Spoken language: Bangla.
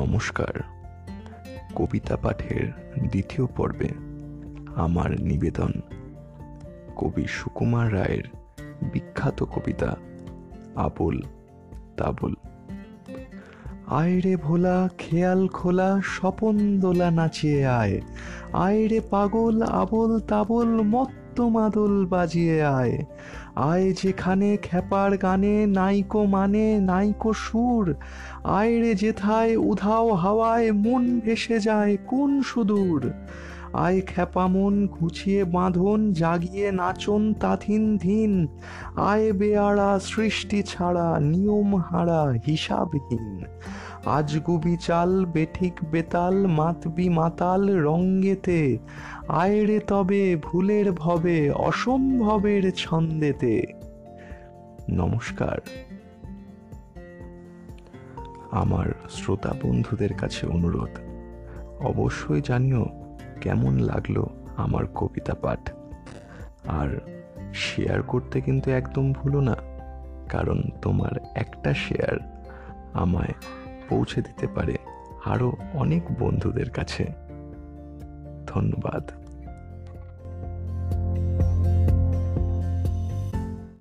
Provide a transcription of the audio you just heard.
নমস্কার। কবিতা পাঠের দ্বিতীয় পর্বে আমার নিবেদন। কবি সুকুমার রায়ের বিখ্যাত কবিতা, আবুল তাবুল। আয় রে ভোলা, খেয়াল খোলা, স্বপন দোলা নাচিয়ে আয়। আয় রে পাগল, আবল তাবল, মত্ত মাদল বাজিয়ে আয়। আয় যেখানে খেপার গানে, নাইকো মানে নাইকো সুর। আয় রে যেথায় উধাও হাওয়ায়, মন ভেসে যায় কোন সুদূর? আয় খেপা মন ঘুচিয়ে বাঁধন, জাগিয়ে নাচন তাথিন ধিন। আয় বেয়ারা সৃষ্টি ছাড়া নিয়ম হারা হিসাবহীন। আজগুবি চাল, বেঠিক বেতাল, মাতবি মাতাল রঙ্গেতে। আয় রে তবে ভুলের ভবে, অসম্ভবের ছন্দেতে। নমস্কার। আমার শ্রোতা বন্ধুদের কাছে অনুরোধ, অবশ্যই জানিও কেমন লাগল আমার কবিতা পাঠ? আর শেয়ার করতে কিন্তু একদম ভুলো না, কারণ তোমার একটা শেয়ার আমায় পৌঁছে দিতে পারে আরও অনেক বন্ধুদের কাছে। ধন্যবাদ।